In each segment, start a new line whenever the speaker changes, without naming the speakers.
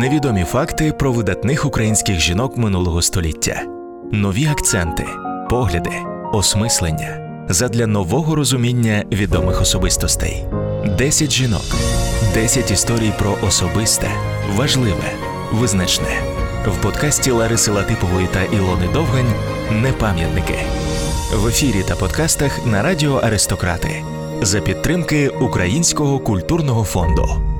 Невідомі факти про видатних українських жінок минулого століття, нові акценти, погляди, осмислення задля нового розуміння відомих особистостей. Десять жінок, десять історій про особисте, важливе, визначне в подкасті Лариси Латипової та Ілони Довгань Непам'ятники в ефірі та подкастах на радіо Аристократи за підтримки Українського культурного фонду.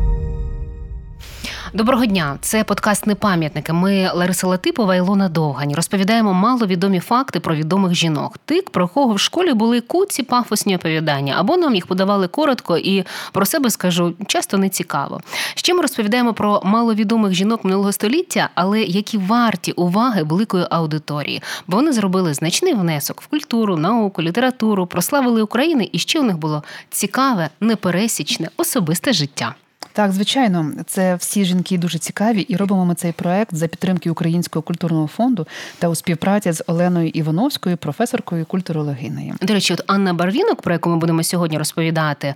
Доброго дня, це подкаст «Непам'ятники». Ми Лариса Латипова Ілона Довгань. Розповідаємо маловідомі факти про відомих жінок. Тик, про кого в школі були куці пафосні оповідання, або нам їх подавали коротко і про себе скажу часто не цікаво. Ще ми розповідаємо про маловідомих жінок минулого століття, але які варті уваги великої аудиторії, бо вони зробили значний внесок в культуру, науку, літературу, прославили Україну, і ще у них було цікаве, непересічне, особисте життя.
Так, звичайно, це всі жінки дуже цікаві, і робимо ми цей проект за підтримки Українського культурного фонду та у співпраці з Оленою Івановською, професоркою культурологинею.
До речі, от Анна Барвінок, про яку ми будемо сьогодні розповідати,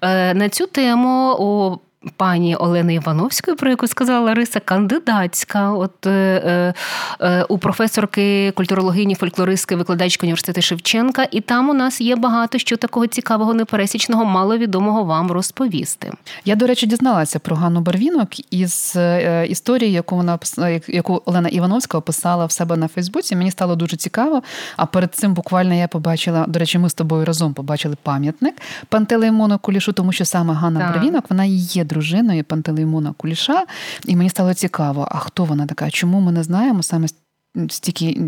е, на цю тему пані Олени Івановської, про яку сказала Лариса, кандидатська. От е, е, е, у професорки культурологині, фольклористки, викладачки університету Шевченка, і там у нас є багато що такого цікавого, непересічного, маловідомого вам розповісти.
Я, до речі, дізналася про Ганну Барвінок із е, історії, яку вона яку Олена Івановська описала в себе на Фейсбуці. Мені стало дуже цікаво. А перед цим буквально я побачила, до речі, ми з тобою разом побачили пам'ятник Пантелеймону Кулішу, тому що саме Ганна так. Барвінок вона і є дружиною Пантелеймона Куліша, і мені стало цікаво, а хто вона така? Чому ми не знаємо саме стільки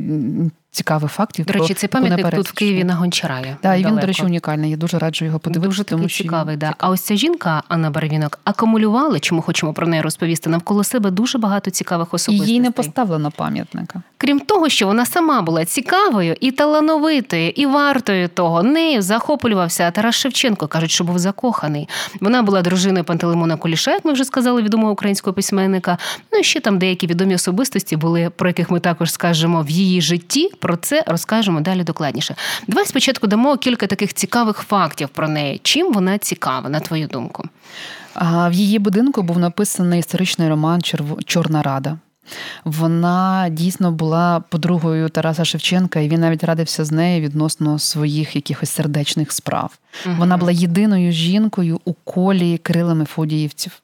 цікавих фактів.
До речі, цей пам'ятник тут в Києві на Гончараї.
Так, і він, до речі, унікальний. Я дуже раджу його подивитися.
Дуже тому, що цікавий, да. А ось ця жінка, Анна Барвінок, акумулювала, чому хочемо про неї розповісти, навколо себе дуже багато цікавих особистостей.
Їй не поставлено пам'ятника.
Крім того, що вона сама була цікавою і талановитою, і вартою того. Нею захоплювався Тарас Шевченко, кажуть, що був закоханий. Вона була дружиною Пантелеймона Куліша, як ми вже сказали, відомого українського письменника. Ну і ще там деякі відомі особистості були, про яких ми також скажемо в її житті. Про це розкажемо далі докладніше. Давай спочатку дамо кілька таких цікавих фактів про неї. Чим вона цікава, на твою думку?
В її будинку був написаний історичний роман Чорна Рада. Вона дійсно була подругою Тараса Шевченка, і він навіть радився з нею відносно своїх якихось сердечних справ. Угу. Вона була єдиною жінкою у колі крилами фодіївців.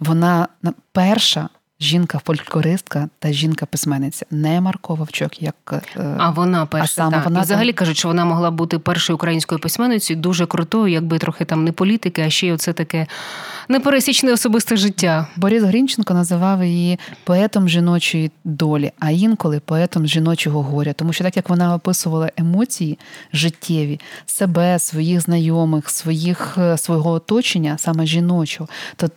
Вона перша жінка-фольклористка та жінка-письменниця, не Марко Вовчок, як
е, а вона перша. А саме вона І взагалі кажуть, що вона могла бути першою українською письменницею, дуже крутою, якби трохи там не політики, а ще й оце таке непересічне особисте життя.
Борис Грінченко називав її поетом жіночої долі, а інколи поетом жіночого горя. Тому що так як вона описувала емоції життєві себе, своїх знайомих, своїх е, свого оточення, саме жіночого, то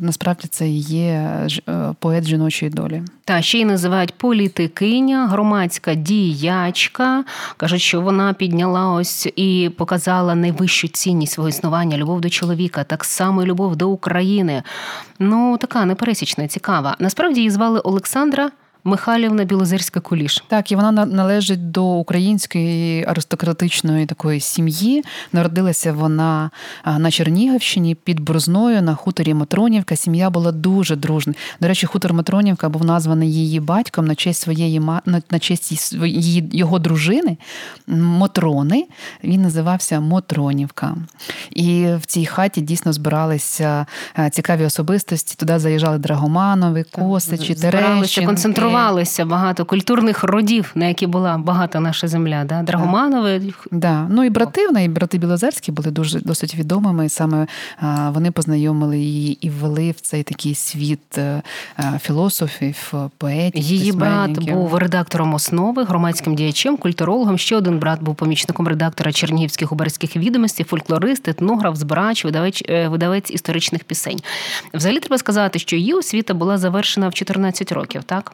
насправді це є е, поет жіночої долі.
Та ще й називають політикиня, громадська діячка. кажуть, що вона підняла ось і показала найвищу цінність свого існування любов до чоловіка, так само і любов до України. Ну така непересічна, цікава. Насправді її звали Олександра. Михайлівна Білозерська Куліш.
Так, і вона належить до української аристократичної такої сім'ї. Народилася вона на Чернігівщині під Брузною на хуторі Матронівка. Сім'я була дуже дружна. До речі, хутор Матронівка був названий її батьком на честь своєї на честь своєї його дружини Мотрони. Він називався Мотронівка. І в цій хаті дійсно збиралися цікаві особистості. Туди заїжджали Драгоманови, Косичі, Терещенки
формувалися багато культурних родів, на які була багата наша земля. Да? Драгоманови.
Да. Ну і брати в неї, брати Білозерські були дуже досить відомими. Саме вони познайомили її і ввели в цей такий світ е, філософів, поетів.
Її брат був редактором основи, громадським діячем, культурологом. Ще один брат був помічником редактора Чернігівських губерських відомостей, фольклорист, етнограф, збирач, видавець, е, видавець історичних пісень. Взагалі треба сказати, що її освіта була завершена в 14 років, так?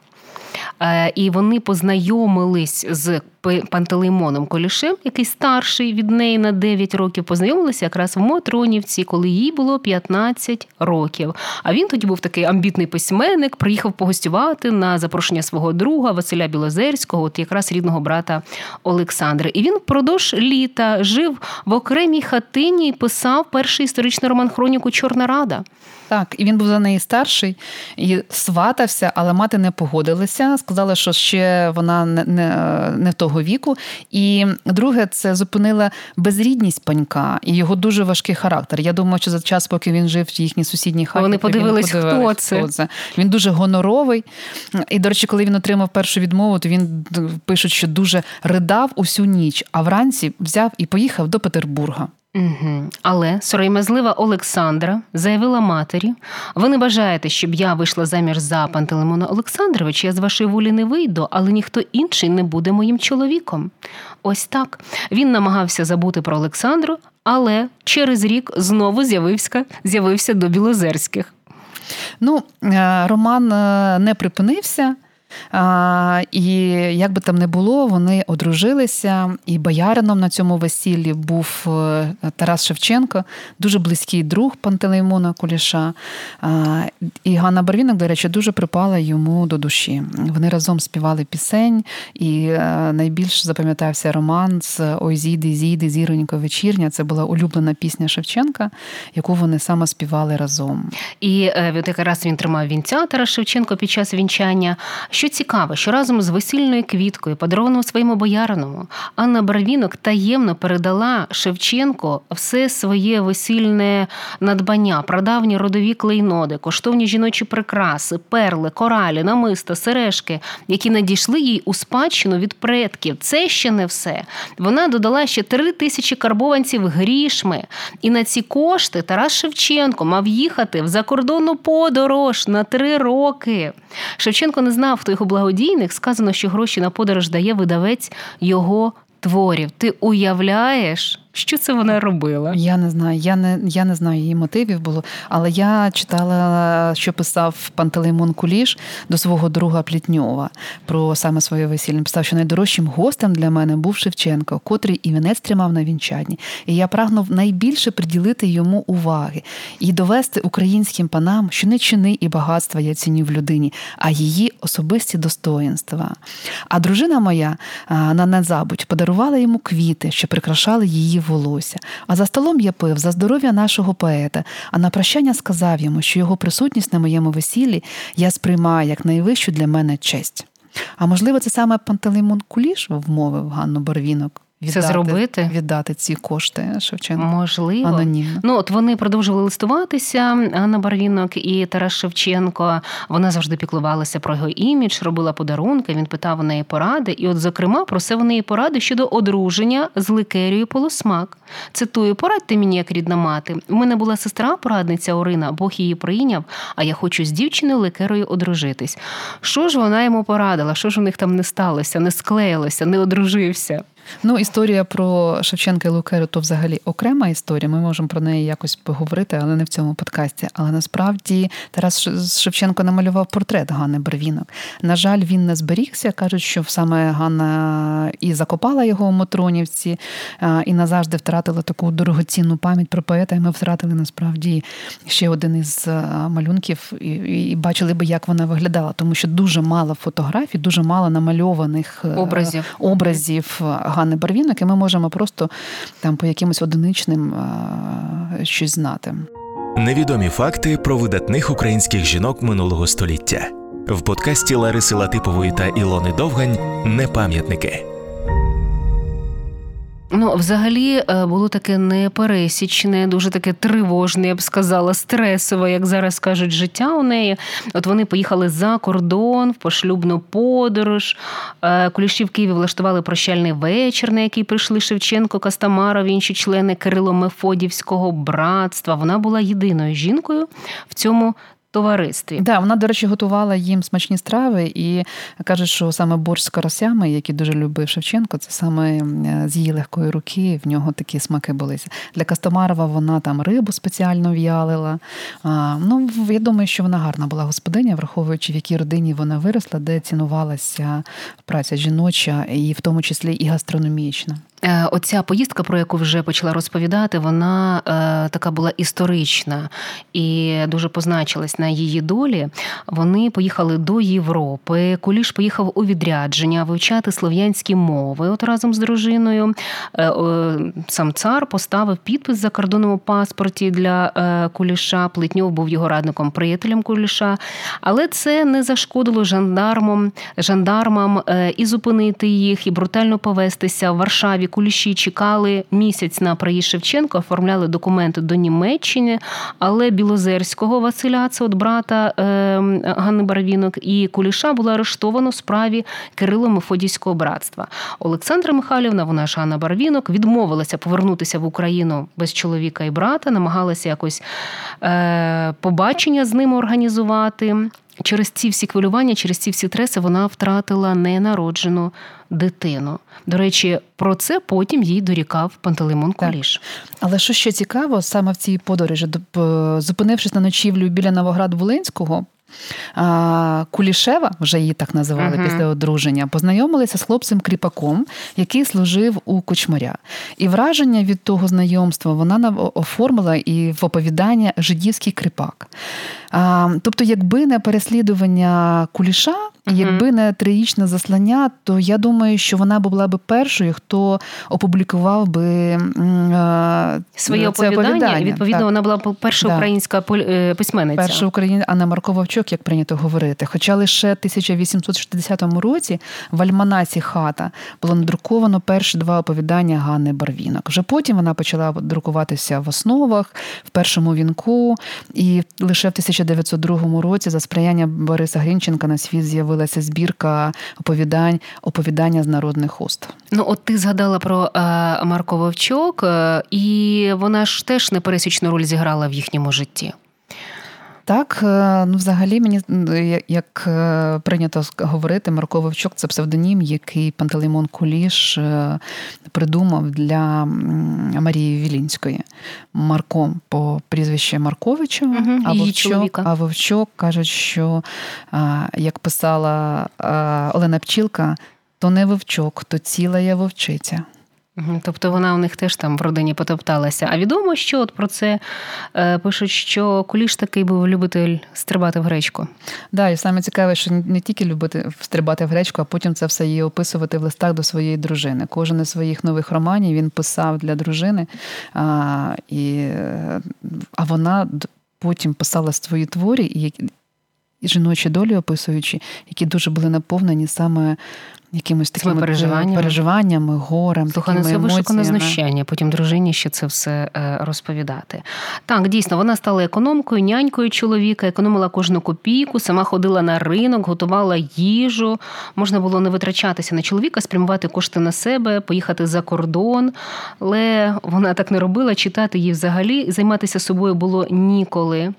Е, і вони познайомились з Пантелеймоном Колішем, який старший від неї на 9 років, познайомилися якраз в Мотронівці, коли їй було 15 років. А він тоді був такий амбітний письменник, приїхав погостювати на запрошення свого друга Василя Білозерського, от якраз рідного брата Олександра. І він впродовж літа жив в окремій хатині і писав перший історичний роман Хроніку Чорна Рада.
Так, і він був за неї старший і сватався, але мати не погодилася. Сказала, що ще вона не не, не того віку. І друге, це зупинила безрідність панька і його дуже важкий характер. Я думаю, що за час, поки він жив в їхній сусідній хаті,
вони подивились, він хто це. хто це.
Він дуже гоноровий. І, до речі, коли він отримав першу відмову, то він пишуть, що дуже ридав усю ніч, а вранці взяв і поїхав до Петербурга.
Угу. Але сором'язлива Олександра заявила матері: ви не бажаєте, щоб я вийшла заміж за Пантелеймона Олександровича, я з вашої волі не вийду, але ніхто інший не буде моїм чоловіком. Ось так. Він намагався забути про Олександру, але через рік знову з'явився, з'явився до Білозерських.
Ну, е, роман е, не припинився. І як би там не було, вони одружилися, і боярином на цьому весіллі був е, Тарас Шевченко, дуже близький друг Пантелеймона Куліша. І Ганна Барвінок, до речі, дуже припала йому до душі. Вони разом співали пісень, і е, найбільш запам'ятався роман з Ой, зійди, зійди, зіронько вечірня. Це була улюблена пісня Шевченка, яку вони саме співали разом.
І е, от якраз він тримав вінця Тарас Шевченко під час вінчання. Що цікаво, що разом з весільною квіткою, подарованою своєму бояриному, Анна Барвінок таємно передала Шевченко все своє весільне надбання, прадавні родові клейноди, коштовні жіночі прикраси, перли, коралі, намиста, сережки, які надійшли їй у спадщину від предків. Це ще не все. Вона додала ще три тисячі карбованців грішми. І на ці кошти Тарас Шевченко мав їхати в закордонну подорож на три роки. Шевченко не знав, хто його благодійних сказано, що гроші на подорож дає видавець його творів. Ти уявляєш? Що це вона робила?
Я не знаю. Я не я не знаю її мотивів було, але я читала, що писав Пантелеймон Куліш до свого друга Плітньова про саме своє весілля. Писав, що найдорожчим гостем для мене був Шевченко, котрий і вінець тримав на вінчанні. І я прагнув найбільше приділити йому уваги і довести українським панам, що не чини і багатства я ціню в людині, а її особисті достоїнства. А дружина моя на незабудь подарувала йому квіти, що прикрашали її волосся. А за столом я пив за здоров'я нашого поета, а на прощання сказав йому, що його присутність на моєму весіллі я сприймаю як найвищу для мене честь. А можливо, це саме Пантелеймон Куліш вмовив Ганну Барвінок
віддати, це зробити
віддати ці кошти Шевченку?
Можливо.
Анонімно.
Ну от вони продовжували листуватися. Анна Барвінок і Тарас Шевченко. Вона завжди піклувалася про його імідж, робила подарунки. Він питав у неї поради. І, от, зокрема, просив у неї поради щодо одруження з Ликерією Полосмак. Цитую, порадьте мені, як рідна мати. У мене була сестра, порадниця Орина, Бог її прийняв. А я хочу з дівчиною Ликерою одружитись. Що ж вона йому порадила? Що ж у них там не сталося, не склеїлося, не одружився?
Ну, історія про Шевченка і Лукеру то взагалі окрема історія. Ми можемо про неї якось поговорити, але не в цьому подкасті. Але насправді Тарас Шевченко намалював портрет Ганни Бервінок. На жаль, він не зберігся. кажуть, що саме Ганна і закопала його у Мотронівці, і назавжди втратила таку дорогоцінну пам'ять про поета. І ми втратили насправді ще один із малюнків, і, і бачили би, як вона виглядала, тому що дуже мало фотографій, дуже мало намальованих
е, образів
образів Ганни Барвінок, і ми можемо просто там по якимось одиничним щось знати.
Невідомі факти про видатних українських жінок минулого століття в подкасті Лариси Латипової та Ілони Довгань Непам'ятники.
Ну, взагалі е, було таке непересічне, дуже таке тривожне, я б сказала, стресове, як зараз кажуть, життя у неї. От вони поїхали за кордон в пошлюбну подорож. Е, Куліші в Києві влаштували прощальний вечір, на який прийшли Шевченко, Кастамаров, інші члени Кирило Мефодівського братства. Вона була єдиною жінкою в цьому товаристві.
Да, вона, до речі, готувала їм смачні страви і каже, що саме борщ з карасями, який дуже любив Шевченко, це саме з її легкої руки. В нього такі смаки були. Для Кастомарова вона там рибу спеціально в'ялила. А, Ну, я думаю, що вона гарна була господиня, враховуючи в якій родині вона виросла, де цінувалася праця жіноча, і в тому числі і гастрономічна.
Е, оця поїздка, про яку вже почала розповідати, вона е, така була історична і дуже позначилась на її долі. Вони поїхали до Європи. Куліш поїхав у відрядження вивчати слов'янські мови. От разом з дружиною е, сам цар поставив підпис за кордоном у паспорті для Куліша. Плетньов був його радником, приятелем Куліша. Але це не зашкодило жандармам, жандармам і зупинити їх, і брутально повестися в Варшаві куліші чекали місяць на приїзд Шевченко, оформляли документи до Німеччини, але Білозерського Василя, це от брата е, Ганни Барвінок, і Куліша було арештовано в справі Кирило Мефодійського братства. Олександра Михайлівна, вона ж Ганна Барвінок, відмовилася повернутися в Україну без чоловіка і брата, намагалася якось е, побачення з ними організувати. Через ці всі хвилювання, через ці всі треси вона втратила ненароджену дитину. До речі, про це потім їй дорікав Пантелеймон Куліш.
Але що ще цікаво, саме в цій подорожі, зупинившись на ночівлю біля Новоград Волинського, Кулішева, вже її так називали uh-huh. після одруження, познайомилися з хлопцем кріпаком, який служив у кучмаря. І враження від того знайомства вона оформила і в оповідання Жидівський кріпак. Тобто, якби не переслідування куліша, якби не трирічне заслання, то я думаю, що вона була б першою, хто опублікував би
своє оповідання. оповідання. Відповідно, так. вона була перша да. українська е, письменниця.
Перша українська, а не Марко Вовчок, як прийнято говорити. Хоча лише в 1860 році в Альманасі хата було надруковано перші два оповідання Ганни Барвінок. Вже потім вона почала друкуватися в основах в першому вінку, і лише в 1902 році за сприяння Бориса Грінченка на світ з'явилася збірка оповідань оповідання з народних уст.
Ну, от ти згадала про е, Марко Вовчок, е, і вона ж теж непересічну роль зіграла в їхньому житті.
Так, е, ну взагалі мені як е, прийнято говорити, Марко Вовчок це псевдонім, який Пантелеймон Куліш е, придумав для Марії Вілінської. Марко по прізвищу Марковичу, угу, а Вовчок, а Вовчок кажуть, що як писала Олена Пчілка, то не вовчок, то ціла я вовчиця.
Тобто вона у них теж там в родині потопталася. А відомо, що от про це е, пишуть, що Куліш такий був любитель стрибати в гречку.
Да, і саме цікаве, що не тільки любити стрибати в гречку, а потім це все її описувати в листах до своєї дружини. Кожен із своїх нових романів він писав для дружини, а і, а вона потім писала свої творі, і жіночі долі описуючи, які дуже були наповнені саме якимось такими переживаннями, переживаннями горем, Слухай, такими
ну, це вишукане знущання. Потім дружині ще це все е, розповідати. Так, дійсно, вона стала економкою, нянькою чоловіка, економила кожну копійку, сама ходила на ринок, готувала їжу. Можна було не витрачатися на чоловіка, спрямувати кошти на себе, поїхати за кордон. Але вона так не робила, читати її взагалі, займатися собою було ніколи.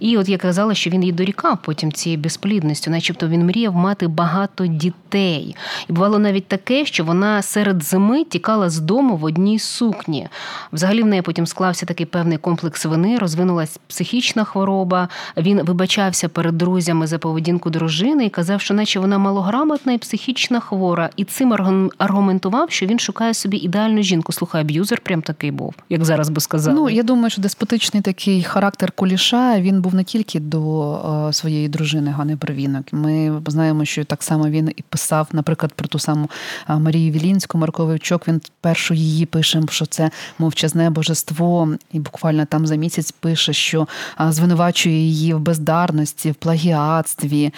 І от я казала, що він їй дорікав потім цією безплідністю, начебто він мріяв мати багато дітей. І бувало навіть таке, що вона серед зими тікала з дому в одній сукні. Взагалі в неї потім склався такий певний комплекс вини, розвинулася психічна хвороба. Він вибачався перед друзями за поведінку дружини і казав, що наче вона малограмотна і психічна хвора. І цим аргументував, що він шукає собі ідеальну жінку. Слухай, аб'юзер прям такий був, як зараз би сказали.
Ну я думаю, що деспотичний такий характер куліша він був не тільки до е, своєї дружини Гани Бровінок. Ми знаємо, що так само він і писав, наприклад наприклад, про ту саму Марію Вілінську, Марковичок, він першу її пише, що це мовчазне божество, і буквально там за місяць пише, що звинувачує її в бездарності, в плагіатстві.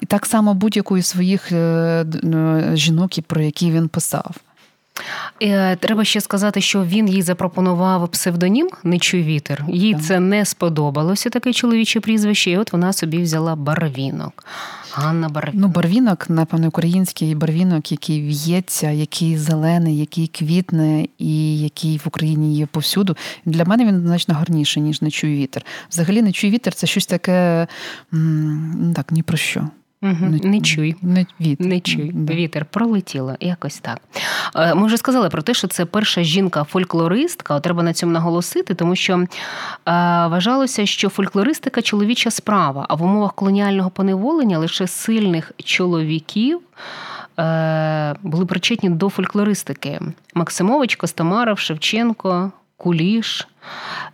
І так само будь-яку із своїх е, жінок, про які він писав.
Е, треба ще сказати, що він їй запропонував псевдонім Нечуй вітер. Їй так. це не сподобалося, таке чоловіче прізвище, і от вона собі взяла барвінок. Ганна Барвінок.
Ну, барвінок, напевно, український барвінок, який в'ється, який зелений, який квітне і який в Україні є повсюду. Для мене він значно гарніший, ніж не чуй вітер. Взагалі, не чуй вітер це щось таке так, ні про що.
Угу. Не, не чуй.
Не, вітер.
не чуй. Да. Вітер пролетіло, якось так. Е, ми вже сказали про те, що це перша жінка-фольклористка. Треба на цьому наголосити, тому що е, вважалося, що фольклористика чоловіча справа, а в умовах колоніального поневолення лише сильних чоловіків. Е, були причетні до фольклористики Максимович, Костомаров, Шевченко, Куліш.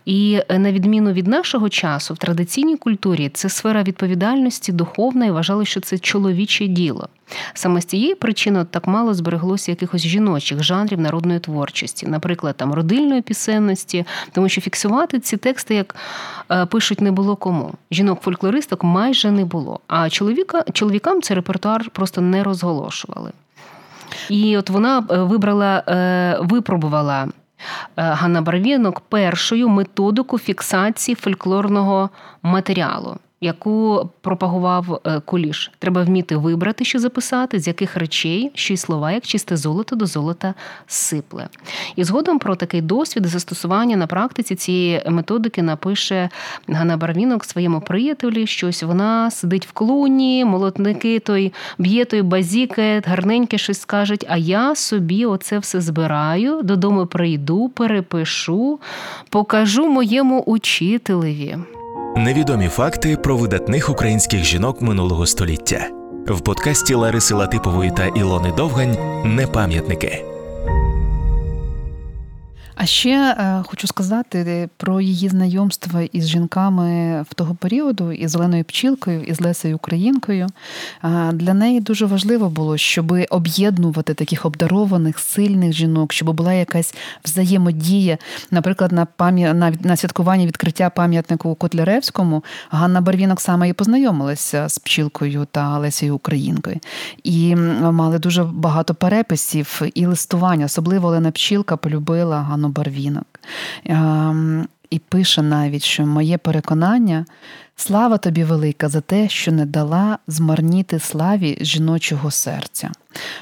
І е, на відміну від нашого часу, в традиційній культурі це сфера відповідальності духовна і вважали, що це чоловіче діло. Саме з цієї причини так мало збереглося якихось жіночих жанрів народної творчості, наприклад, там родильної пісенності, тому що фіксувати ці тексти, як е, пишуть, не було кому. Жінок-фольклористок майже не було. А чоловіка, чоловікам цей репертуар просто не розголошували. І от вона е, вибрала, випробувала Ганна Барвінок першою методику фіксації фольклорного матеріалу яку пропагував е, Куліш. Треба вміти вибрати, що записати, з яких речей, що й слова, як чисте золото до золота сипле. І згодом про такий досвід застосування на практиці цієї методики напише Ганна Барвінок своєму приятелі. Щось вона сидить в клуні, молотники той б'є той базікет, гарненьке щось скажуть. А я собі оце все збираю, додому прийду, перепишу, покажу моєму учителеві.
Невідомі факти про видатних українських жінок минулого століття в подкасті Лариси Латипової та Ілони Довгань Непам'ятники.
А ще е, хочу сказати про її знайомство із жінками в того періоду, із Зеленою Пчілкою, із Лесею Українкою. Е, для неї дуже важливо було, щоб об'єднувати таких обдарованих, сильних жінок, щоб була якась взаємодія. Наприклад, на пам'ят на, на святкуванні відкриття пам'ятнику Котляревському Ганна Барвінок саме і познайомилася з пчілкою та Лесею Українкою. І мали дуже багато переписів і листування. Особливо Олена Пчілка полюбила Ганну Барвінок. Ем, і пише навіть, що моє переконання слава тобі велика за те, що не дала змарніти славі жіночого серця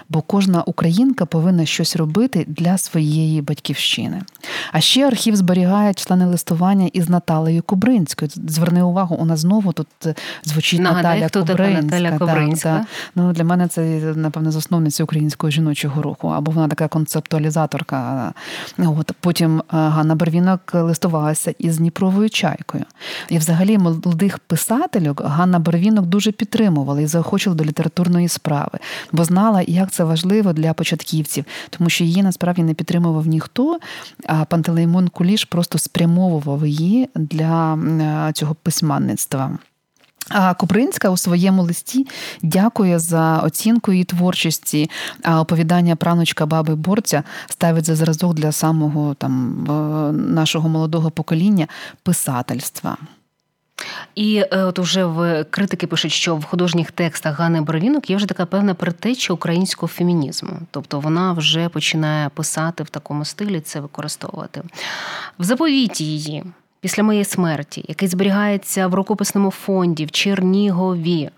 бо кожна українка повинна щось робити для своєї батьківщини. А ще архів зберігає члени листування із Наталею Кубринською. Зверни увагу, у нас знову тут е, звучить
Нагадай,
Наталя
хто
Кубринська.
Наталя Кубринська.
Так, так. Ну, Для мене це, напевне, засновниця українського жіночого руху, або вона така концептуалізаторка. От Потім е, Ганна Барвінок листувалася із Дніпровою чайкою. І взагалі молодих писательок Ганна Барвінок дуже підтримувала і заохочувала до літературної справи, бо знала, як це важливо для початківців, тому що її насправді не підтримував ніхто. А Пантелеймон Куліш просто спрямовував її для цього письменництва. А Купринська у своєму листі дякує за оцінку її творчості. А оповідання праночка баби борця ставить за зразок для самого там нашого молодого покоління писательства.
І е, от уже в критики пишуть, що в художніх текстах Гани Бровінок є вже така певна притеча українського фемінізму. Тобто вона вже починає писати в такому стилі, це використовувати. В заповіті її після моєї смерті, який зберігається в рукописному фонді в Чернігові.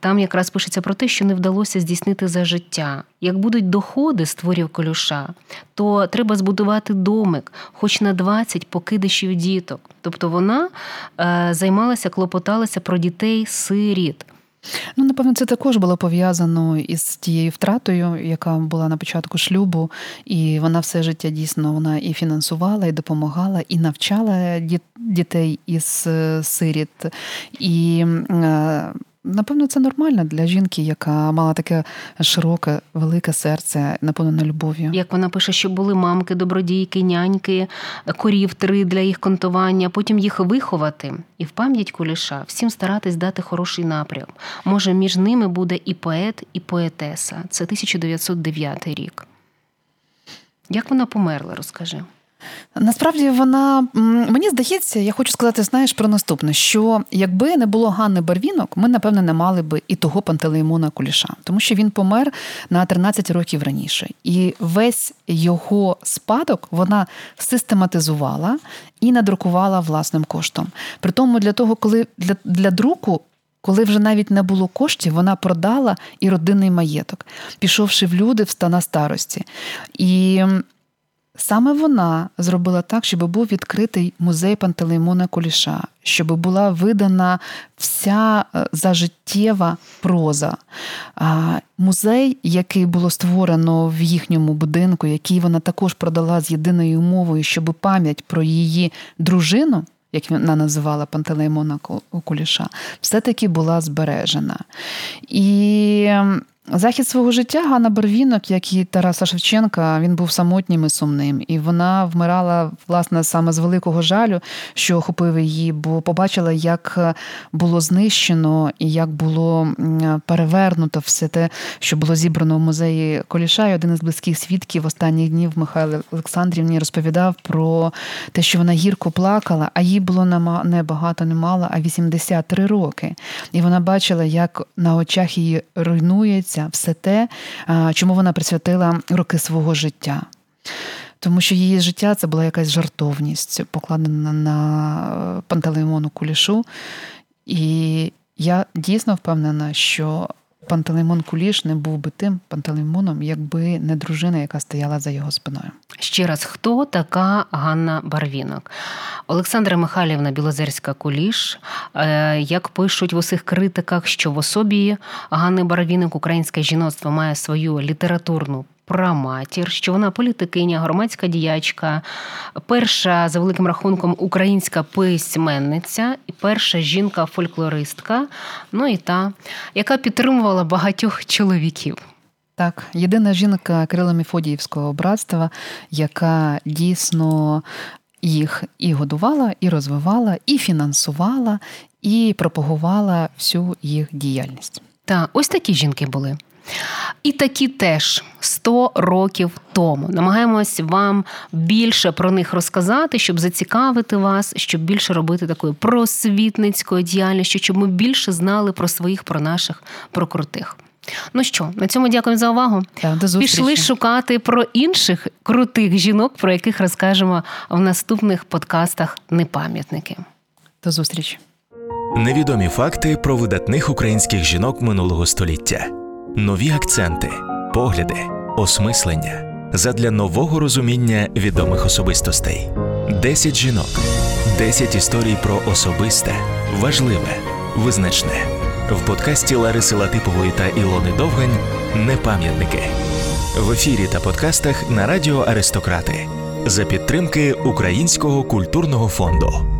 Там якраз пишеться про те, що не вдалося здійснити за життя. Як будуть доходи з творів колюша, то треба збудувати домик, хоч на 20 покидишів діток. Тобто вона е, займалася, клопоталася про дітей сиріт.
Ну, напевно, це також було пов'язано із тією втратою, яка була на початку шлюбу, і вона все життя дійсно вона і фінансувала, і допомагала, і навчала дітей із е, сиріт. І е, Напевно, це нормально для жінки, яка мала таке широке, велике серце, наповнене любов'ю.
Як вона пише, що були мамки, добродійки, няньки, корів три для їх контування, потім їх виховати і в пам'ять куліша всім старатись дати хороший напрям. Може, між ними буде і поет, і поетеса. Це 1909 рік. Як вона померла, розкажи.
Насправді вона мені здається, я хочу сказати, знаєш про наступне: що якби не було Ганни Барвінок, ми напевне не мали би і того Пантелеймона Куліша, тому що він помер на 13 років раніше, і весь його спадок вона систематизувала і надрукувала власним коштом. При тому, для того, коли для, для друку. Коли вже навіть не було коштів, вона продала і родинний маєток, пішовши в люди стана старості. І Саме вона зробила так, щоб був відкритий музей Пантелеймона Куліша, щоб була видана вся е, зажиттєва проза. Музей, який було створено в їхньому будинку, який вона також продала з єдиною умовою, щоб пам'ять про її дружину. Як вона називала Пантелеймона Куліша, все-таки була збережена. І Захід свого життя Ганна Барвінок, як і Тараса Шевченка, він був самотнім і сумним, і вона вмирала власне саме з великого жалю, що охопив її, бо побачила, як було знищено і як було перевернуто все те, що було зібрано в музеї Коліша. І Один із близьких свідків останніх днів Михайло Олександрівні розповідав про те, що вона гірко плакала, а їй було не багато, не мало, а 83 роки. І вона бачила, як на очах її руйнується життя, все те, чому вона присвятила роки свого життя. Тому що її життя це була якась жартовність, покладена на Пантелеймону Кулішу. І я дійсно впевнена, що Пантелеймон Куліш не був би тим Пантелеймоном, якби не дружина, яка стояла за його спиною.
Ще раз, хто така Ганна Барвінок? Олександра Михайлівна Білозерська Куліш. Е, як пишуть в усіх критиках, що в особі Ганни Барвінок українське жіноцтво має свою літературну праматір, що вона політикиня, громадська діячка, перша за великим рахунком українська письменниця і перша жінка-фольклористка, ну і та, яка підтримувала багатьох чоловіків.
Так, єдина жінка Кирила Міфодіївського братства, яка дійсно їх і годувала, і розвивала, і фінансувала, і пропагувала всю їх діяльність.
Так, ось такі жінки були. І такі теж 100 років тому намагаємось вам більше про них розказати, щоб зацікавити вас, щоб більше робити такої просвітницької діяльності, щоб ми більше знали про своїх, про наших, про крутих. Ну що, на цьому дякую за увагу.
Так, до
Пішли шукати про інших крутих жінок, про яких розкажемо в наступних подкастах Непам'ятники.
До зустрічі.
Невідомі факти про видатних українських жінок минулого століття, нові акценти, погляди, осмислення задля нового розуміння відомих особистостей. Десять жінок, десять історій про особисте, важливе, визначне в подкасті Лариси Латипової та Ілони Довгань Непам'ятники в ефірі та подкастах на радіо Аристократи за підтримки Українського культурного фонду.